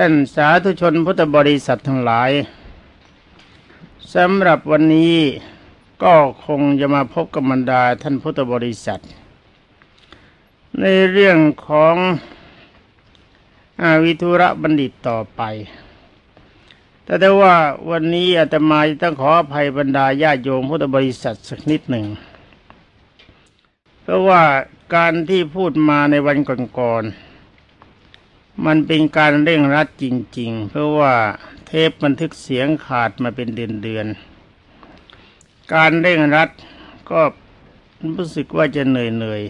ท่านสาธุชนพุทธบริษัททั้งหลายสำหรับวันนี้ก็คงจะมาพบกับบรรดาท่านพุทธบริษัท ในเรื่องของอาวิทุระบัณฑิตต่อไป แต่ได้ว่าวันนี้อาตมาต้องขออภัยบรรดาญาโยมพุทธบริษัทสักนิดหนึ่ง เพราะว่าการที่พูดมาในวันก่อนๆ มันเป็นการเร่งรัดจริง ๆ เพราะว่าเทปบันทึกเสียงขาดมาเป็นเดือนๆ การเร่งรัดก็รู้สึกว่าจะเหนื่อย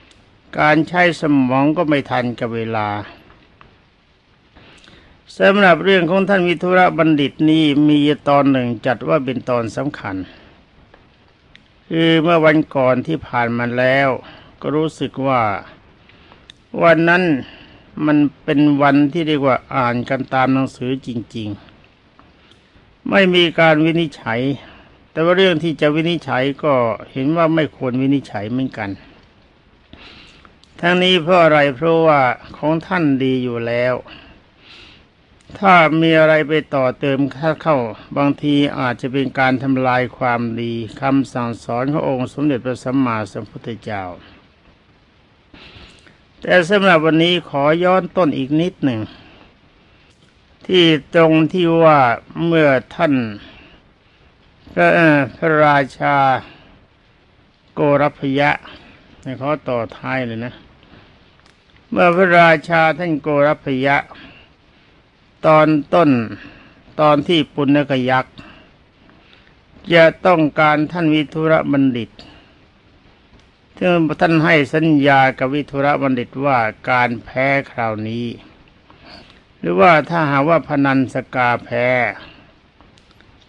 ๆ การใช้สมองก็ไม่ทันกับเวลาสำหรับเรื่องของท่านวิทุระบัณฑิตนี้มีตอนหนึ่งจัดว่าเป็นตอนสำคัญ คือเมื่อวันก่อนที่ผ่านมาแล้ว ก็รู้สึกว่า วันนั้น มันเป็นวันที่เรียกว่าอ่านกันตามหนังสือจริง ๆ ไม่มีการวินิจฉัย แต่ว่าเรื่องที่จะวินิจฉัยก็เห็นว่าไม่ควรวินิจฉัยเหมือนกัน ทั้งนี้เพราะอะไรเพราะว่าของท่านดีอยู่แล้ว ถ้ามีอะไรไปต่อเติมเข้า บางทีอาจจะเป็นการทำลายความดีคำสั่งสอนขององค์สมเด็จพระสัมมาสัมพุทธเจ้า แต่สำหรับวันนี้ขอย้อนต้นอีกนิดหนึ่ง ที่ตรงที่ว่าเมื่อท่านพระพระราชาโกรพยะในข้อต่อท้ายเลยนะ เมื่อพระราชาท่านโกรพยะ ตอนต้นตอนที่ปุณกยักษ์จะต้องการท่านวิทุระบัณฑิต ท่านให้สัญญากับวิทุระบัณฑิตว่าการแพ้คราวนี้ หรือว่าถ้าหาว่าพนันสกาแพ้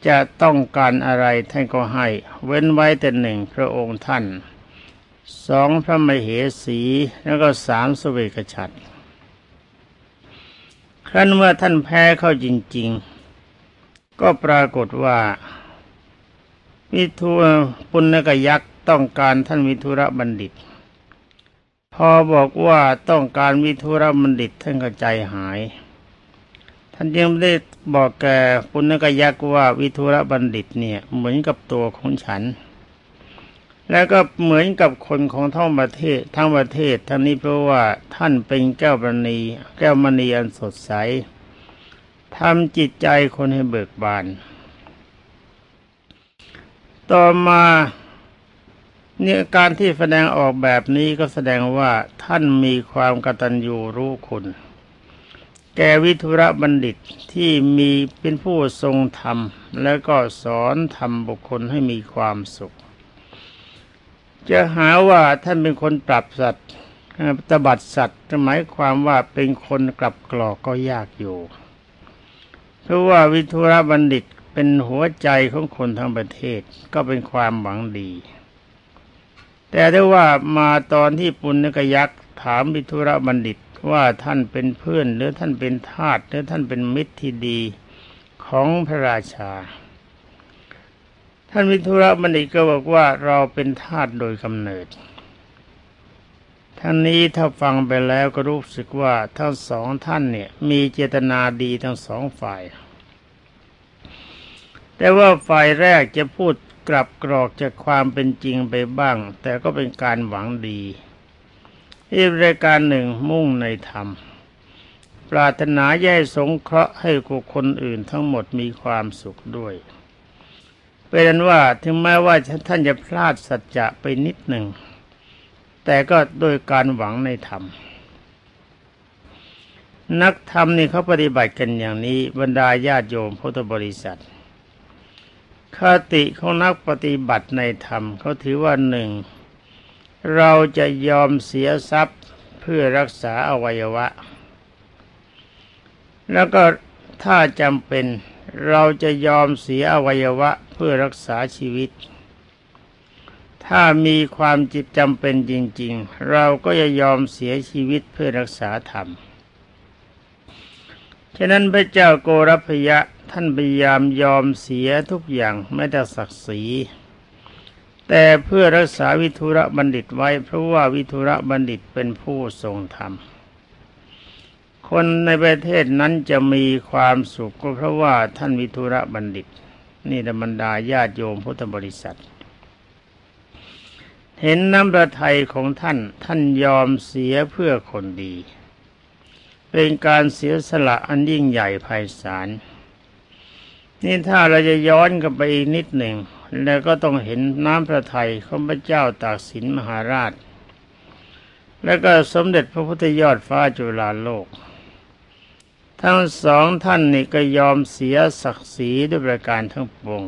จะต้องการอะไรท่านก็ให้ เว้นไว้แต่หนึ่งพระองค์ท่านสองพระมเหสีแล้วก็สามสเวกฉัตรครั้นเมื่อท่านแพ้เข้าจริง ๆ ก็ปรากฏว่าวิทูปุณกยักษ์ ต้องการท่านวิทุระบัณฑิต พอบอกว่าต้องการวิทุระบัณฑิตท่านก็ใจหาย ท่านยังไม่ได้บอกแกปุณกยักษ์ว่าวิทุระบัณฑิตเนี่ย เหมือนกับตัวของฉัน แล้วก็เหมือนกับคนของทั้งประเทศทั้งประเทศ ทั้งนี้เพราะว่าท่านเป็นแก้วมณี แก้วมณีอันสดใสทำจิตใจคนให้เบิกบาน ต่อมา เนี่ยการที่แสดงออกแบบนี้ก็แสดงว่าท่านมีความกตัญญูรู้คุณ แกวิทุระบัณฑิตที่มีเป็นผู้ทรงธรรม แล้วก็สอนธรรมบุคคลให้มีความสุข จะหาว่าท่านเป็นคนปรับสัตว์ตบัดสัตว์หมายความว่าเป็นคนกลับกรอกก็ยากอยู่ เพราะว่าวิทุระบัณฑิตเป็นหัวใจของคนทั้งประเทศก็เป็นความหวังดี แต่ได้ว่ามาตอนที่ปุณณกยักษ์ถามวิทุระบัณฑิตว่าท่านเป็นเพื่อนหรือท่านเป็นทาสหรือท่านเป็นมิตรที่ดีของพระราชา ท่านวิทุระบัณฑิตก็บอกว่าเราเป็นทาสโดยกำเนิดท่านนี้ถ้าฟังไปแล้วก็รู้สึกว่าทั้งสองท่านเนี่ยมีเจตนาดีทั้งสองฝ่าย แต่ว่าฝ่ายแรกจะพูด กลับกรอกจากความเป็นจริงไปบ้าง แต่ก็เป็นการหวังดีอีกรายการหนึ่งมุ่งในธรรม ปรารถนาแย่สงเคราะห์ให้กับคนอื่นทั้งหมดมีความสุขด้วยเป็นว่าถึงแม้ว่าท่านจะพลาดสัจจะไปนิดหนึ่ง แต่ก็โดยการหวังในธรรม นักธรรมนี่เขาปฏิบัติกันอย่างนี้บรรดาญาติโยมพุทธบริษัท คติของนักปฏิบัติในธรรมเขาถือว่าหนึ่ง เราจะยอมเสียทรัพย์เพื่อรักษาอวัยวะ แล้วก็ถ้าจำเป็นเราจะยอมเสียอวัยวะเพื่อรักษาชีวิต ถ้ามีความจิตจำเป็นจริง ๆ เราก็จะยอมเสียชีวิตเพื่อรักษาธรรม ฉะนั้นพระเจ้าโกรพยะ ท่านพยายามยอมเสียทุกอย่างไม่แต่ศักดิ์ศรีแต่เพื่อรักษาวิทุระบัณฑิตไว้ เพราะว่าวิทุระบัณฑิตเป็นผู้ทรงธรรม คนในประเทศนั้นจะมีความสุขก็เพราะว่าท่านวิทุระบัณฑิต นี่ธรรมดาญาติโยมพุทธบริษัท เห็นน้ำประทัยของท่านท่านยอมเสียเพื่อคนดี เป็นการเสียสละอันยิ่งใหญ่ไพศาล นี่ถ้าเราจะย้อนกลับไปอีกนิดหนึ่ง แล้วก็ต้องเห็นน้ำพระทัยของพระเจ้าตากสินมหาราช แล้วก็สมเด็จพระพุทธยอดฟ้าจุฬาโลก ทั้งสองท่านนี่ก็ยอมเสียศักดิ์ศรีด้วยประการทั้งปวง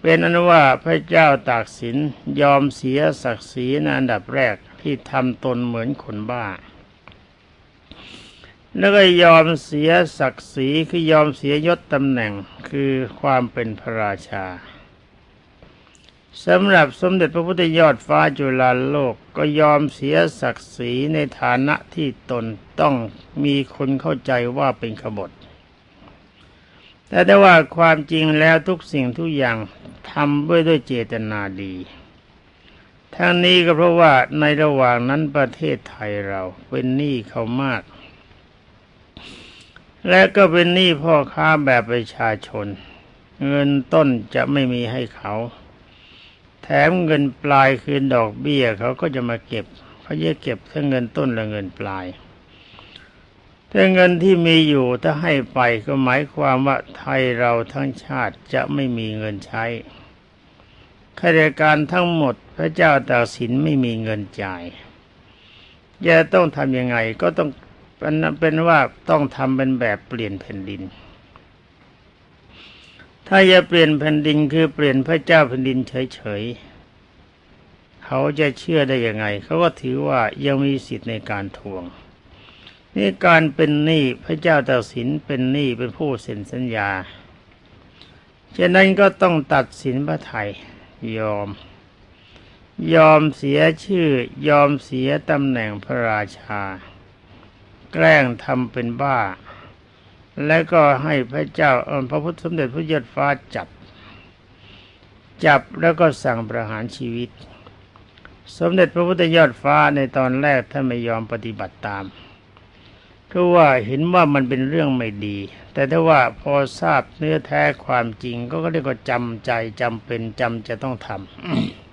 เป็นอนุว่าพระเจ้าตากสินยอมเสียศักดิ์ศรีในอันดับแรกที่ทำตนเหมือนคนบ้า แล้วก็ยอมเสียศักดิ์ศรีคือยอมเสียยศตำแหน่งคือความเป็นพระราชาสำหรับสมเด็จพระพุทธยอดฟ้าจุฬาโลกก็ยอมเสียศักดิ์ศรีในฐานะที่ตนต้องมีคนเข้าใจว่าเป็นขบฏแต่ได้ว่าความจริงแล้วทุกสิ่งทุกอย่างทำด้วยด้วยเจตนาดีทั้งนี้ก็เพราะว่าในระหว่างนั้นประเทศไทยเราเป็นหนี้เขามาก และก็เป็นหนี้พ่อค้าแบบประชาชน เงินต้นจะไม่มีให้เขา แถมเงินปลายคืนดอกเบี้ยเขาก็จะมาเก็บเขาจะเก็บทั้งเงินต้นและเงินปลายแต่เงินที่มีอยู่ถ้าให้ไปก็หมายความว่าไทยเราทั้งชาติจะไม่มีเงินใช้ข้าราชการทั้งหมดพระเจ้าตากสินไม่มีเงินจ่ายจะต้องทำยังไงก็ต้อง เป็นเป็นว่าต้องทำเป็นแบบเปลี่ยนแผ่นดิน ถ้าจะเปลี่ยนแผ่นดินคือเปลี่ยนพระเจ้าแผ่นดินเฉยๆเขาจะเชื่อได้ยังไง เขาก็ถือว่ายังมีสิทธิ์ในการทวงนี่การเป็นหนี้พระเจ้าตากสินเป็นหนี้เป็นผู้เซ็นสัญญาฉะนั้นก็ต้องตัดสินพระไทยยอม ยอมเสียชื่อยอมเสียตำแหน่งพระราชา แกล้งทำเป็นบ้า แล้วก็ให้พระเจ้าพระพุทธสมเด็จพระยศฟ้าจับ จับแล้วก็สั่งประหารชีวิต สมเด็จพระพุทธยอดฟ้าในตอนแรกท่านไม่ยอมปฏิบัติตามก็ว่าเห็นว่ามันเป็นเรื่องไม่ดี แต่ถ้าว่าพอทราบเนื้อแท้ความจริงก็เรียกว่าจำใจจำเป็นจำจะต้องทำ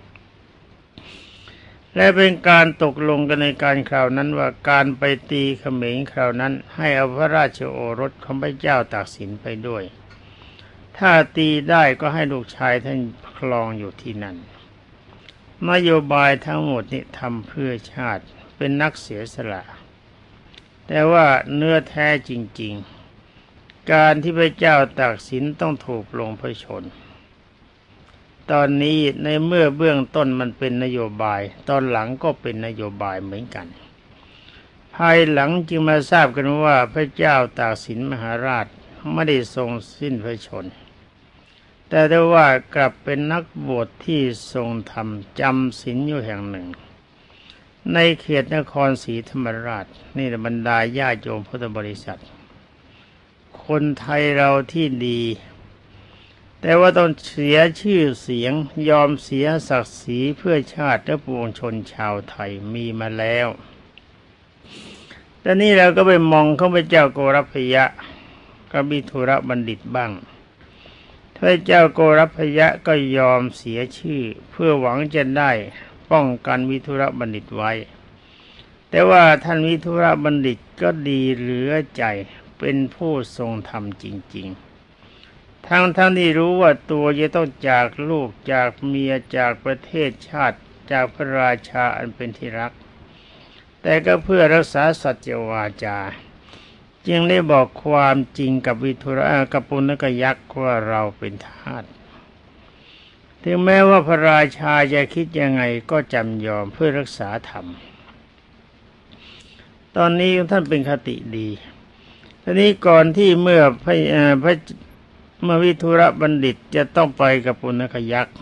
และเป็นการตกลงกันในการคราวนั้นว่าการไปตีเขมรคราวนั้น ให้เอาพระราชโอรสของพระเจ้าตากสินไปด้วย ถ้าตีได้ก็ให้ลูกชายท่านคลองอยู่ที่นั่น นโยบายทั้งหมดนี้ทำเพื่อชาติเป็นนักเสียสละ แต่ว่าเนื้อแท้จริง ๆ การที่พระเจ้าตากสินต้องถูกลงพระชน ตอนนี้ในเมื่อเบื้องต้นมันเป็นนโยบาย ตอนหลังก็เป็นนโยบายเหมือนกัน ภายหลังจึงมาทราบกันว่าพระเจ้าตากสินมหาราชไม่ได้ทรงสิ้นพระชน แต่ได้ว่ากลับเป็นนักบวชที่ทรงธรรมจำศีลอยู่แห่งหนึ่ง ในเขตนครศรีธรรมราช นี่บรรดาญาโยมพุทธบริษัท คนไทยเราที่ดี แต่ว่าต้องเสียชื่อเสียงยอมเสียศักดิ์ศรีเพื่อชาติและปวงชนชาวไทยมีมาแล้วตอนนี้เราก็ไปมองเข้าไปเจ้าโกรพยะกับบิทุระบัณฑิตบ้างพระเจ้าโกรพยะก็ยอมเสียชื่อ เพื่อหวังจะได้ป้องกันวิทุระบัณฑิตไว้ แต่ว่าท่านวิทุระบัณฑิตก็ดีเหลือใจเป็นผู้ทรงธรรมจริง ๆ ทั้งทั้งที่รู้ว่าตัวจะต้องจากลูกจากเมียจากประเทศชาติจากพระราชาอันเป็นที่รัก แต่ก็เพื่อรักษาสัจวาจา จึงได้บอกความจริงกับวิทุระกับปุณกยักษ์ว่าเราเป็นทาสถึงแม้ว่าพระราชาจะคิดยังไงก็จำยอมเพื่อรักษาธรรม ตอนนี้ท่านเป็นคติดีทีนี้ก่อนที่เมื่อพระพระ เมื่อวิทุระบัณฑิตจะต้องไปกับปุณกยักษ์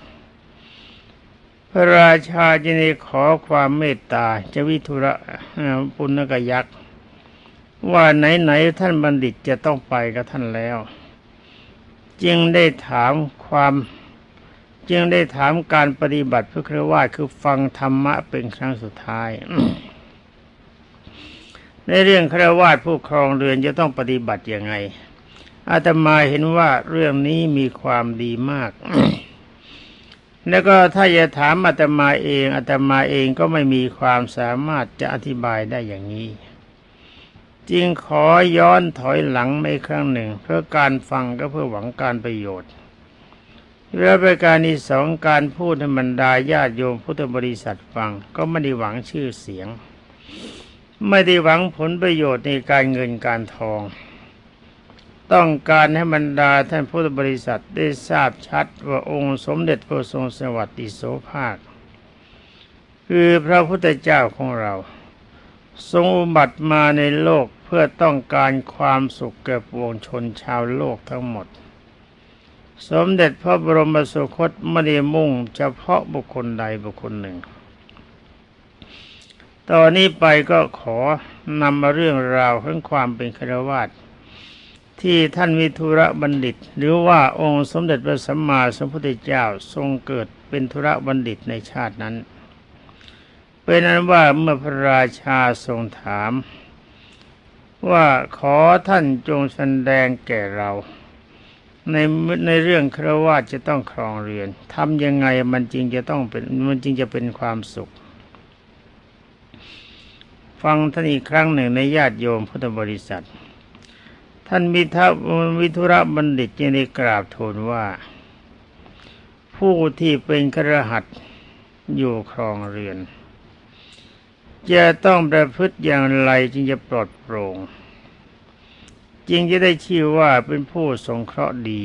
พระราชาจะได้ขอความเมตตาจะวิทุระปุณกยักษ์ว่าไหนๆท่านบัณฑิตจะต้องไปกับท่านแล้ว จึงได้ถามความจึงได้ถามการปฏิบัติเพื่อครว่าคือฟังธรรมะเป็นครั้งสุดท้าย ในเรื่องครวาสผู้ครองเรือนจะต้องปฏิบัติยังไง อาตมาเห็นว่าเรื่องนี้มีความดีมาก แล้วก็ถ้าจะถามอาตมาเองอาตมาเองก็ไม่มีความสามารถจะอธิบายได้อย่างนี้ จึงขอย้อนถอยหลังไม่ครั้งหนึ่ง เพื่อการฟังก็เพื่อหวังการประโยชน์เรื่องประการที่สองการพูดให้บรรดาญาติโยมพุทธบริษัทฟัง ก็ไม่ได้หวังชื่อเสียง ไม่ได้หวังผลประโยชน์ในการเงินการทอง ต้องการให้บรรดาท่านพุทธบริษัทได้ทราบชัดว่าองค์สมเด็จพระทรงสวัสดิโสภาค คือพระพุทธเจ้าของเรา ทรงอุบัติมาในโลกเพื่อต้องการความสุขแก่ปวงชนชาวโลกทั้งหมด สมเด็จพระบรมสุคตไม่ได้มุ่งเฉพาะบุคคลใดบุคคลหนึ่ง ตอนนี้ไปก็ขอนำมาเรื่องราวของความเป็นครวาส ที่ท่านวิทุระบัณฑิต หรือว่าองค์สมเด็จพระสัมมาสัมพุทธเจ้าทรงเกิดเป็นธุระบัณฑิตในชาตินั้น เป็นนั้นว่าเมื่อพระราชาทรงถาม ว่าขอท่านจงแสดงแก่เรา ในในเรื่องครวาจะต้องครองเรือนทำยังไงมันจริงจะต้องเป็นมันจริงจะเป็นความสุข ฟังท่านอีกครั้งหนึ่งในญาติโยมพุทธบริษัท ท่านมิทวิทุระบัณฑิตยังได้กราบทูลว่า ผู้ที่เป็นครหัสอยู่ครองเรือน จะต้องประพฤติอย่างไรจึงจะปลอดโปร่งจึงจะได้ชื่อว่าเป็นผู้สงเคราะห์ดี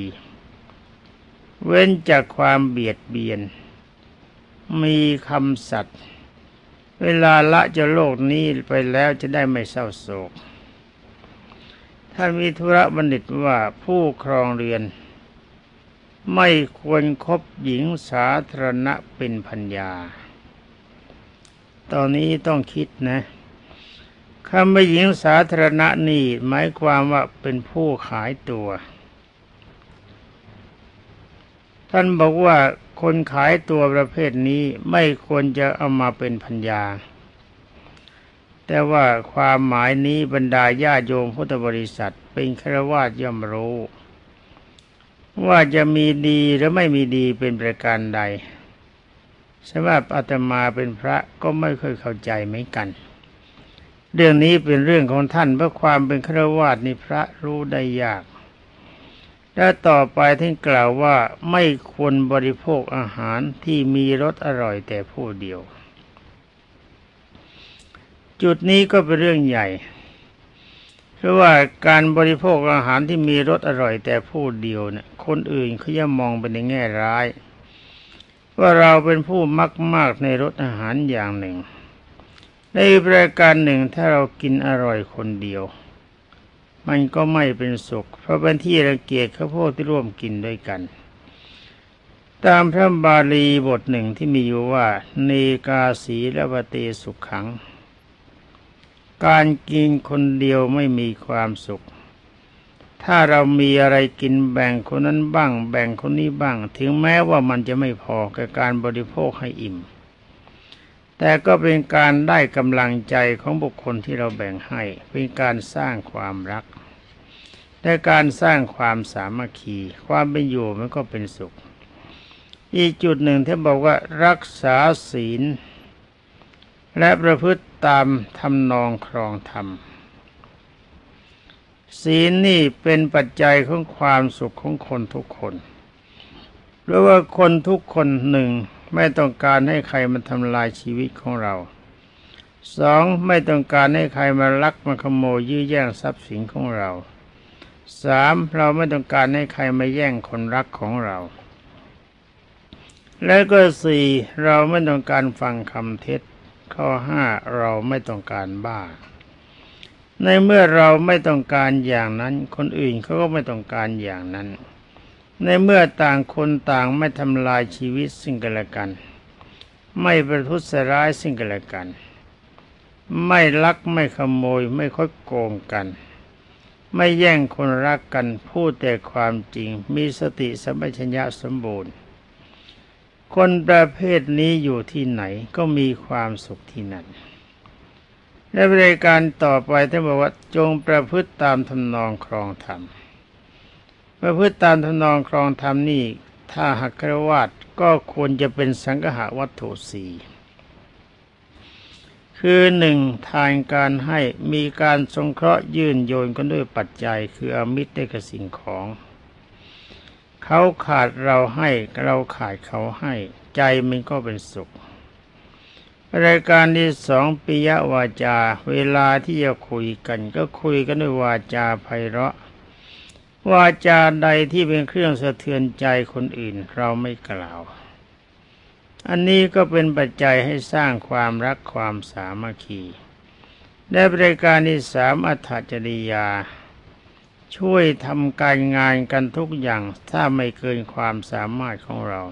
เว้นจากความเบียดเบียน มีคำสัตย์เวลาละจะโลกนี้ไปแล้วจะได้ไม่เศร้าโศก ท่านมีธุระบัณฑิตว่าผู้ครองเรือน ไม่ควรครบหญิงสาธารณะเป็นพัญญา ตอนนี้ต้องคิดนะคำว่าหญิงสาธารณะนี่หมายความว่าเป็นผู้ขายตัว ท่านบอกว่าคนขายตัวประเภทนี้ไม่ควรจะเอามาเป็นพัญญา แต่ว่าความหมายนี้บรรดาญาโยมพุทธบริษัท เป็นครวาสย่อมรู้ ว่าจะมีดีหรือไม่มีดีเป็นประการใดสำหรับอาตมาเป็นพระก็ไม่เคยเข้าใจเหมือนกัน เรื่องนี้เป็นเรื่องของท่านเพราะความเป็นฆราวาสนี่พระรู้ได้ยากและต่อไปท่านกล่าวว่าไม่ควรบริโภคอาหารที่มีรสอร่อยแต่ผู้เดียว จุดนี้ก็เป็นเรื่องใหญ่ เพราะว่าการบริโภคอาหารที่มีรสอร่อยแต่ผู้เดียวเนี่ยคนอื่นเขาจะมองไปในแง่ร้าย ว่าเราเป็นผู้มักมากในรสอาหารอย่างหนึ่ง ในประการหนึ่งถ้าเรากินอร่อยคนเดียว มันก็ไม่เป็นสุข เพราะเป็นที่ระเกียจเขาพวกที่ร่วมกินด้วยกันตามพระบาลีบทหนึ่งที่มีอยู่ว่าเนกาสีและวเตสุขขัง การกินคนเดียวไม่มีความสุข ถ้าเรามีอะไรกินแบ่งคนนั้นบ้าง แบ่งคนนี้บ้าง ถึงแม้ว่ามันจะไม่พอกับการบริโภคให้อิ่ม แต่ก็เป็นการได้กำลังใจของบุคคลที่เราแบ่งให้ เป็นการสร้างความรัก และการสร้างความสามัคคี ความเป็นอยู่มันก็เป็นสุข อีกจุดหนึ่งที่บอกว่ารักษาศีล และประพฤติตามทำนองครองธรรม ศีลนี่เป็นปัจจัยของความสุขของคนทุกคนเพราะว่าคนทุกคนหนึ่งไม่ต้องการให้ใครมาทำลายชีวิตของเราสองไม่ต้องการให้ใครมาลักมาขโมยยื้อแย่งทรัพย์สินของเราสามเราไม่ต้องการให้ใครมาแย่งคนรักของเรา และก็สี่เราไม่ต้องการฟังคำเท็จ ข้อห้าเราไม่ต้องการบ้า ในเมื่อเราไม่ต้องการอย่างนั้น คนอื่นเขาก็ไม่ต้องการอย่างนั้น ในเมื่อต่างคนต่างไม่ทำลายชีวิตซึ่งกันและกัน ไม่ประทุษร้ายซึ่งกันและกัน ไม่ลักไม่ขโมยไม่ค่อยโกงกัน ไม่แย่งคนรักกันพูดแต่ความจริงมีสติสัมปชัญญะสมบูรณ์ คนประเภทนี้อยู่ที่ไหนก็มีความสุขที่นั่นและบริการต่อไปท่านบอกว่าจงประพฤติตามทำนองครองธรรมประพฤติตามทำนองครองธรรมนี่ ถ้าหักครวาดก็ควรจะเป็นสังหะวัตถุสีคือหนึ่งทานการให้มีการสงเคราะห์ยื่นโยนกันด้วยปัจจัย คืออมิตรได้กับสิ่งของ เขาขาดเราให้เราขาดเขาให้ ใจมันก็เป็นสุข รายการที่สองปิยวาจา เวลาที่จะคุยกัน ก็คุยกันด้วยวาจาไพเราะ วาจาใดที่เป็นเครื่องสะเทือนใจคนอื่นเราไม่กล่าว อันนี้ก็เป็นปัจจัยให้สร้างความรักความสามัคคีได้บริการที่สามอัตจริยา ช่วยทำการงานกันทุกอย่างถ้าไม่เกินความสามารถของเรา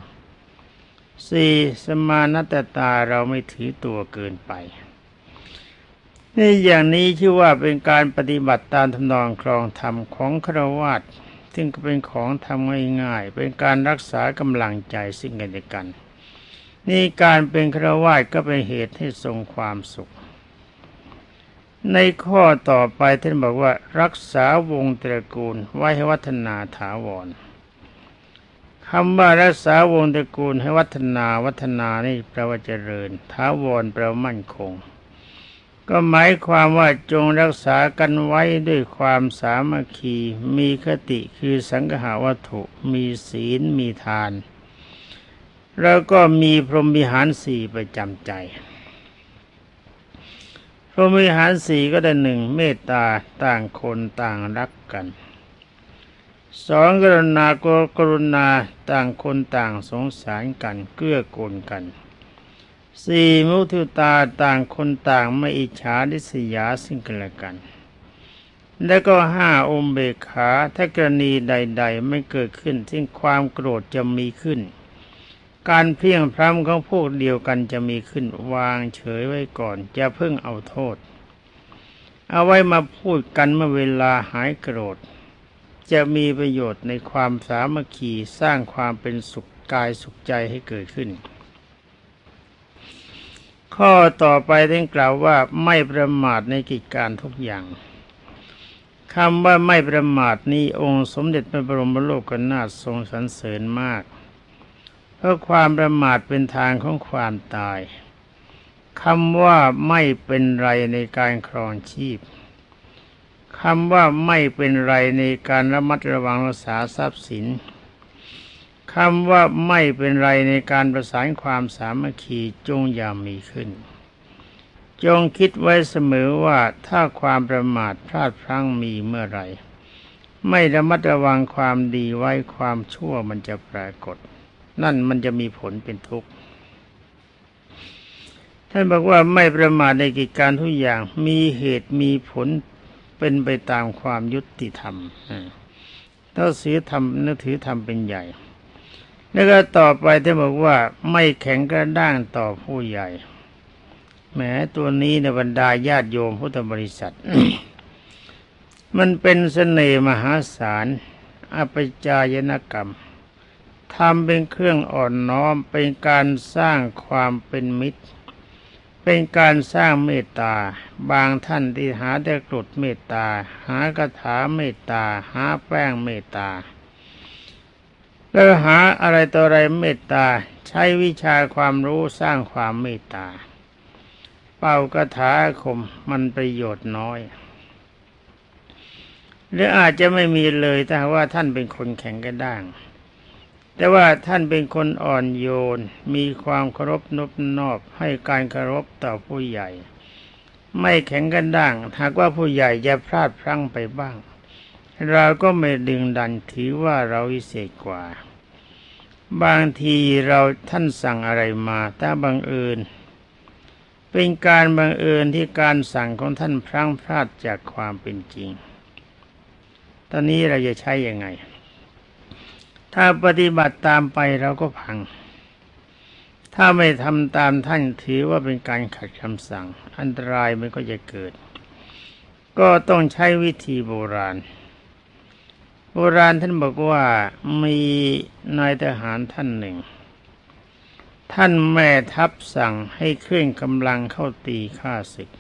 สี่สมานัตตาเราไม่ถือตัวเกินไปนี่อย่างนี้ชื่อว่าเป็นการปฏิบัติตามทำนองครองธรรมของครวาตซึ่งก็เป็นของทำง่ายๆเป็นการรักษากำลังใจซึ่งกันและกัน นี่การเป็นครวาสก็เป็นเหตุให้ทรงความสุข ในข้อต่อไปท่านบอกว่า รักษาวงตระกูลไว้ให้วัฒนาถาวรคำว่ารักษาวงตระกูลให้วัฒนาวัฒนานี่แปลว่าเจริญถาวรแปลว่ามั่นคง ก็หมายความว่าจงรักษากันไว้ด้วยความสามัคคี มีคติคือสังหาวัตถุ มีศีลมีทาน แล้วก็มีพรหมิหารสี่ประจำใจ รหมิหารสี่ก็ได้หนึ่งเมตตาต่างคนต่างรักกันสองกรุณากรุณาต่างคนต่างสงสารกันเกื้อกูลกันสี่มุทุตาต่างคนต่างไม่อิจฉาดิษยาสิ่งกันและกัน แล้วก็ห้าอมเบกขาถ้ากรณีใด ๆ ไม่เกิดขึ้นซึ่งความโกรธจะมีขึ้น การเพียงพร้ำของพวกเดียวกันจะมีขึ้นวางเฉยไว้ก่อนจะเพิ่งเอาโทษ เอาไว้มาพูดกันเมื่อเวลาหายโกรธ จะมีประโยชน์ในความสามัคคีสร้างความเป็นสุขกายสุขใจให้เกิดขึ้น ข้อต่อไปได้กล่าวว่าไม่ประมาทในกิจการทุกอย่างคำว่าไม่ประมาทนี้องค์สมเด็จพระบรมโลกนาถทรงสรรเสริญมาก เพราะความประมาทเป็นทางของความตายคำว่าไม่เป็นไรในการครองชีพคำว่าไม่เป็นไรในการระมัดระวังรักษาทรัพย์สินคำว่าไม่เป็นไรในการประสานความสามัคคีจงอย่ามีขึ้น จงคิดไว้เสมอว่าถ้าความประมาทพลาดพลั้งมีเมื่อไรไม่ระมัดระวังความดีไว้ความชั่วมันจะปรากฏ นั่นมันจะมีผลเป็นทุกข์ท่านบอกว่าไม่ประมาทในกิจการทุกอย่างมีเหตุมีผลเป็นไปตามความยุติธรรมถ้าสือธรรมนึกถือธรรมเป็นใหญ่ แล้วก็ต่อไปท่านบอกว่าไม่แข็งกระด้างต่อผู้ใหญ่แม้ตัวนี้ในบรรดาญาติโยมพุทธบริษัท มันเป็นเสน่ห์มหาศาลอภิจายนกรรม ทำเป็นเครื่องอ่อนน้อมเป็นการสร้างความเป็นมิตร เป็นการสร้างเมตตา บางท่านที่หาแต่กรดเมตตา หากระถาเมตตา หาแป้งเมตตาแล้วหาอะไรต่ออะไรเมตตา ใช้วิชาความรู้สร้างความเมตตา เป่ากระถาคมมันประโยชน์น้อยหรืออาจจะไม่มีเลยถ้าว่าท่านเป็นคนแข็งกระด้าง แต่ว่าท่านเป็นคนอ่อนโยน มีความเคารพนบนอบให้การเคารพต่อผู้ใหญ่ ไม่แข็งกันด่าง หากว่าผู้ใหญ่จะพลาดพลั้งไปบ้าง เราก็ไม่ดึงดันถือว่าเราวิเศษกว่า บางทีเราท่านสั่งอะไรมาถ้าบังเอิญเป็นการบังเอิญที่การสั่งของท่านพลั้งพลาดจากความเป็นจริง ตอนนี้เราจะใช้ยังไง ถ้าปฏิบัติตามไปเราก็พัง ถ้าไม่ทำตามท่านถือว่าเป็นการขัดคำสั่ง อันตรายมันก็จะเกิด ก็ต้องใช้วิธีโบราณ โบราณท่านบอกว่ามีนายทหารท่านหนึ่ง ท่านแม่ทัพสั่งให้เคลื่อนกำลังเข้าตีข้าศึก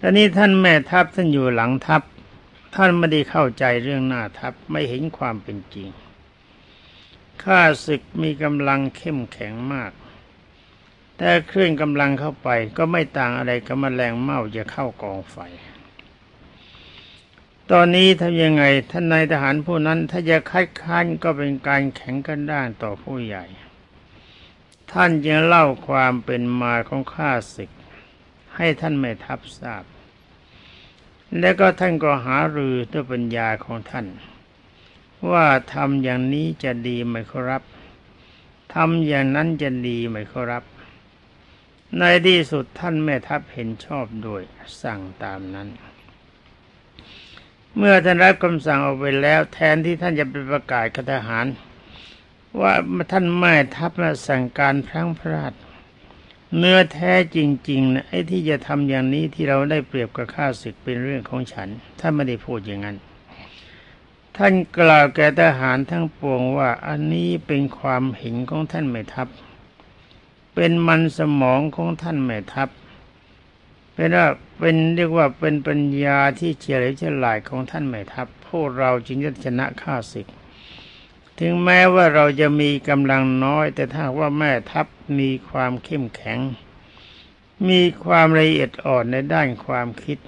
ตอนนี้ท่านแม่ทัพท่านอยู่หลังทัพ ท่านไม่ได้เข้าใจเรื่องหน้าทัพไม่เห็นความเป็นจริงข้าศึกมีกำลังเข้มแข็งมาก แต่เคลื่อนกำลังเข้าไปก็ไม่ต่างอะไรกับแมลงเม่าจะเข้ากองไฟ ตอนนี้ทำยังไงท่านนายทหารผู้นั้นถ้าจะคัดค้านก็เป็นการแข็งกันด้านต่อผู้ใหญ่ ท่านยังเล่าความเป็นมาของข้าศึก ให้ท่านแม่ทัพทราบ แล้วก็ท่านก็หารือด้วยปัญญาของท่าน ว่าทำอย่างนี้จะดีไหมครับทำอย่างนั้นจะดีไหมครับ ในที่สุดท่านแม่ทัพเห็นชอบโดยสั่งตามนั้น เมื่อท่านรับคำสั่งออกไปแล้ว แทนที่ท่านจะไปประกาศกับทหาร ว่าท่านแม่ทัพมาสั่งการพลังพลาด เนื้อแท้จริงๆนะไอ้ที่จะทำอย่างนี้ที่เราได้เปรียบกับข้าศึกเป็นเรื่องของฉันท่านไม่ได้พูดอย่างนั้น ท่านกล่าวแก่ทหารทั้งปวงว่า อันนี้เป็นความเห็นของท่านแม่ทัพ เป็นมันสมองของท่านแม่ทัพ เป็นว่าเป็นเรียกว่าเป็นปัญญาที่เฉลียวฉลาดของท่านแม่ทัพ พวกเราจึงจะชนะข้าศึก ถึงแม้ว่าเราจะมีกำลังน้อย แต่ถ้าว่าแม่ทัพมีความเข้มแข็ง มีความละเอียดอ่อนในด้านความคิด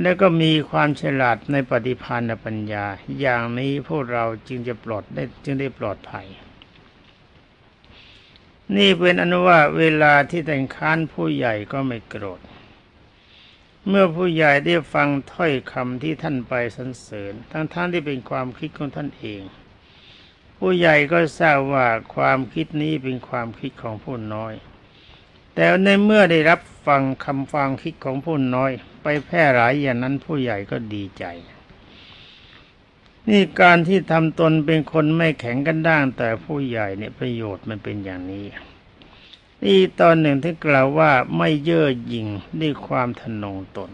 แล้วก็มีความฉลาดในปฏิภาณปัญญา อย่างนี้พวกเราจึงจะปลอดได้จึงได้ปลอดภัย นี่เป็นอนุว่าเวลาที่แต่งค้านผู้ใหญ่ก็ไม่โกรธเมื่อผู้ใหญ่ได้ฟังถ้อยคำที่ท่านไปสรรเสริญ ทั้งๆทที่เป็นความคิดของท่านเอง ผู้ใหญ่ก็ทราบว่าความคิดนี้เป็นความคิดของผู้น้อย แต่ในเมื่อได้รับฟังคำฟังคิดของผู้น้อย ไปแพร่หลายอย่างนั้นผู้ใหญ่ก็ดีใจ นี่การที่ทำตนเป็นคนไม่แข็งกันด้าง แต่ผู้ใหญ่เนี่ยประโยชน์มันเป็นอย่างนี้นี่ตอนหนึ่งที่กล่าวว่าไม่เย่อหยิ่งด้วยความทนงตน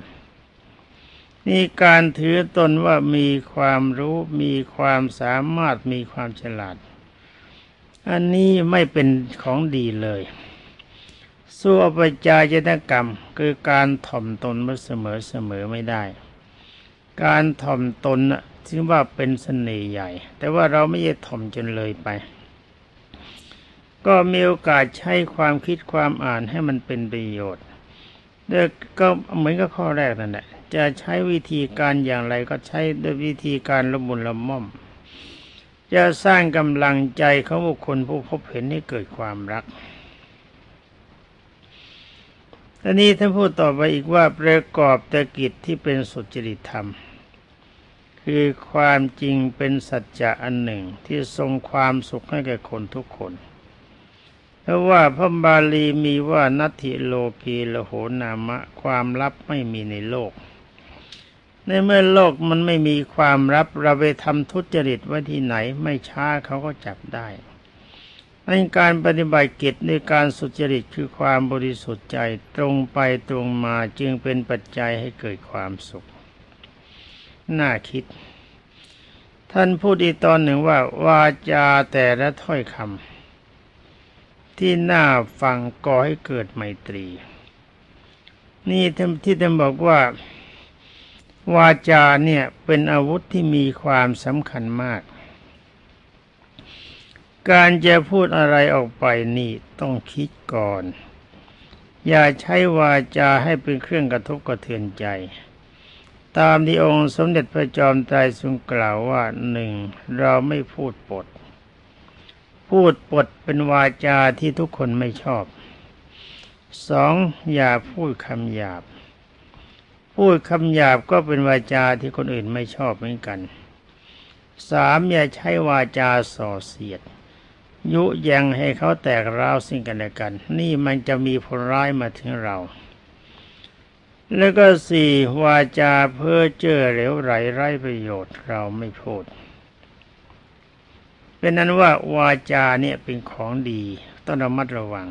นี่การถือตนว่ามีความรู้มีความสามารถมีความฉลาด อันนี้ไม่เป็นของดีเลยสู้อปจายตกรรม คือการถ่อมตนมาเสมอเสมอไม่ได้ การถ่อมตนน่ะถือว่าเป็นเสน่ห์ใหญ่ แต่ว่าเราไม่ใช่ถ่อมจนเลยไป ก็มีโอกาสใช้ความคิดความอ่านให้มันเป็นประโยชน์เด็กก็เหมือนกับข้อแรกนั่นแหละ จะใช้วิธีการอย่างไรก็ใช้ด้วยวิธีการละมุนละม่อม จะสร้างกำลังใจของบุคคลผู้พบเห็นให้เกิดความรักตอนนี้ท่านพูดต่อไปอีกว่าประกอบต่กิจที่เป็นสุจริตธรรม คือความจริงเป็นสัจจะอันหนึ่งที่ทรงความสุขให้แก่คนทุกคน เพราะว่าพระบาลีมีว่านัตถิโลกีโลโหนามะ ความลับไม่มีในโลก ในเมื่อโลกมันไม่มีความลับเราไปทำทุจริตไว้ที่ไหน ไม่ช้าเขาก็จับได้ในการปฏิบัติกิจในการสุจริตคือความบริสุทธิ์ใจตรงไปตรงมาจึงเป็นปัจจัยให้เกิดความสุข น่าคิด ท่านพูดอีกตอนหนึ่งว่าวาจาแต่ละถ้อยคำที่น่าฟังก่อให้เกิดไมตรี นี่ที่ท่านบอกว่า วาจาเนี่ยเป็นอาวุธที่มีความสำคัญมาก การจะพูดอะไรออกไปนี่ต้องคิดก่อน อย่าใช้วาจาให้เป็นเครื่องกระทบกระเทือนใจ ตามที่องค์สมเด็จพระจอมไตรทรงกล่าวว่าหนึ่งเราไม่พูดปด พูดปดเป็นวาจาที่ทุกคนไม่ชอบสองอย่าพูดคำหยาบ พูดคำหยาบก็เป็นวาจาที่คนอื่นไม่ชอบเหมือนกันสามอย่าใช้วาจาส่อเสียด ยุยังให้เขาแตกร้าวสิ่งกันและกัน นี่มันจะมีผลร้ายมาถึงเรา แล้วก็สี่วาจาเพ้อเจ้อเหลวไหลไร้ประโยชน์เราไม่พูดเป็นนั้นว่าวาจาเนี่ยเป็นของดี ต้องระมัดระวัง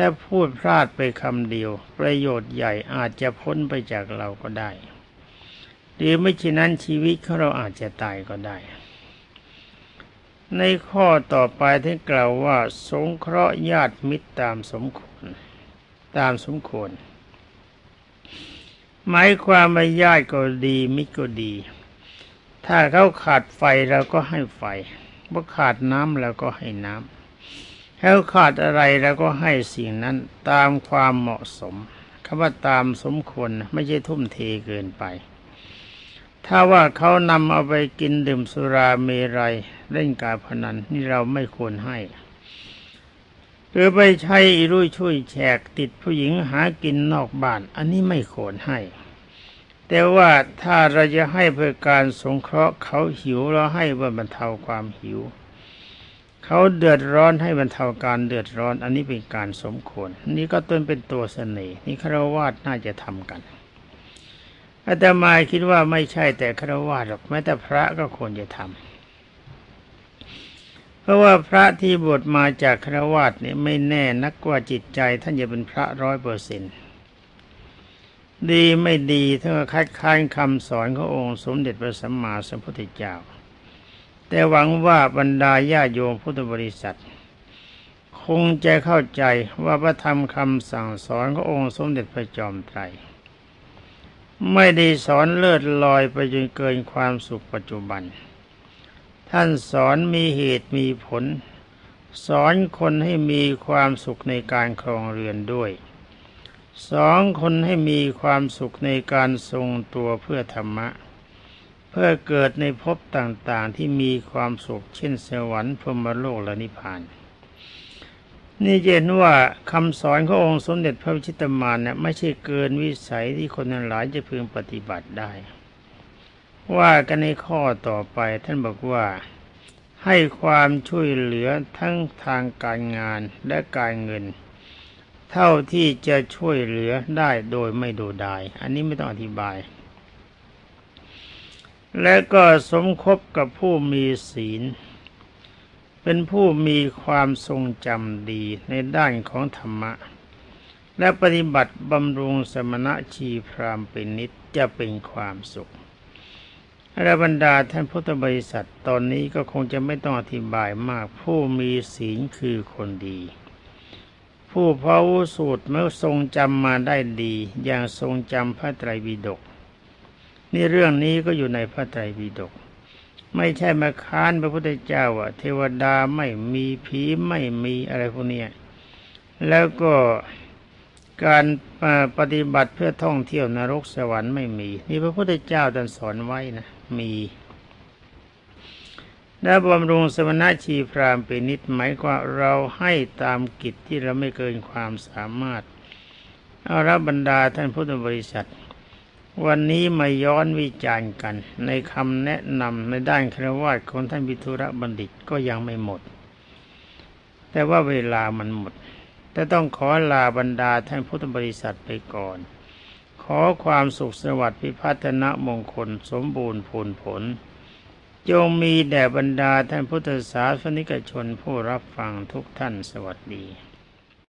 ถ้าพูดพลาดไปคำเดียว ประโยชน์ใหญ่อาจจะพ้นไปจากเราก็ได้ หรือไม่เช่นนั้นชีวิตของเราอาจจะตายก็ได้ ในข้อต่อไปที่กล่าวว่า สงเคราะห์ญาติมิตรตามสมควร ตามสมควร หมายความว่าญาติก็ดีมิตรก็ดี ถ้าเขาขาดไฟเราก็ให้ไฟว่าขาดน้ำเราก็ให้น้ำ เขาขาดอะไรเราก็ให้สิ่งนั้นตามความเหมาะสมคำว่าตามสมควรไม่ใช่ทุ่มเทเกินไป ถ้าว่าเขานำเอาไปกินดื่มสุราเมรัยเล่นการพนันนี่เราไม่ควรให้หรือไปใช้อิรุ่ยช่วยแฉกติดผู้หญิงหากินนอกบ้าน อันนี้ไม่ควรให้ แต่ว่าถ้าเราจะให้เพื่อการสงเคราะห์เขาหิวเราให้เพื่อบรรเทาความหิว เขาเดือดร้อนให้บรรเทาการเดือดร้อน อันนี้เป็นการสมควร นี่ก็ต้นเป็นตัวเสน่ห์นี่คารวาสน่าจะทำกันอาตมาคิดว่าไม่ใช่แต่คารวาสหรอกแม้แต่พระก็ควรจะทำเพราะว่าพระที่บวชมาจากคารวาสเนี่ยไม่แน่นักกว่าจิตใจ ท่านจะเป็นพระร้อยเปอร์เซ็นต์ดีไม่ดีถ้าคัดค้านคำสอนขององค์สมเด็จพระสัมมาสัมพุทธเจ้า แต่หวังว่าบรรดาญาโยมพุทธบริษัท คงจะเข้าใจว่าพระธรรมคำสั่งสอนขององค์สมเด็จพระจอมไตร ไม่ได้สอนเลิศลอยไปจนเกินความสุขปัจจุบัน ท่านสอนมีเหตุมีผล สอนคนให้มีความสุขในการครองเรือนด้วยสองคนให้มีความสุขในการทรงตัวเพื่อธรรมะ พื่อเกิดในภพต่างๆที่มีความสุขเช่นสวรรค์พรหมโลกและนิพพาน นี่เห็นว่าคำสอนขององค์สมเด็จพระวิชิตมารเนี่ยไม่ใช่เกินวิสัยที่คนทั้งหลายจะพึงปฏิบัติได้ ว่ากันในข้อต่อไปท่านบอกว่าให้ความช่วยเหลือทั้งทางการงานและการเงิน เท่าที่จะช่วยเหลือได้โดยไม่ดูดาย อันนี้ไม่ต้องอธิบาย และก็สมคบกับผู้มีศีล เป็นผู้มีความทรงจำดีในด้านของธรรมะ และปฏิบัติบำรุงสมณะชีพรามเป็นนิจจะเป็นความสุขและบรรดาท่านพุทธบริษัทตอนนี้ก็คงจะไม่ต้องอธิบายมาก ผู้มีศีลคือคนดี ผู้พระวุสูตรเมื่อทรงจำมาได้ดี อย่างทรงจำพระไตรปิฎก นี่เรื่องนี้ก็อยู่ในพระไตรปิฎกไม่ใช่มาค้านพระพุทธเจ้าว่าเทวดาไม่มีผีไม่มีอะไรพวกเนี้ยแล้วก็การปฏิบัติเพื่อท่องเที่ยวนรกสวรรค์ไม่มี นี่พระพุทธเจ้าท่านสอนไว้นะมีและบำรุงสมณะชีพรามเป็นนิดหมายว่าเราให้ตามกิจที่เราไม่เกินความสามารถ เอารับบรรดาท่านพุทธบริษัท วันนี้มาย้อนวิจารณ์กัน ในคำแนะนำในด้านครวาสของท่านวิทุระบัณฑิตก็ยังไม่หมด แต่ว่าเวลามันหมด แต่ต้องขอลาบรรดาท่านพุทธบริษัทไปก่อน ขอความสุขสวัสดิ์พิพัฒนมงคลสมบูรณ์ผลผล จงมีแด่บรรดาท่านพุทธศาสนิกชนผู้รับฟังทุกท่านสวัสดี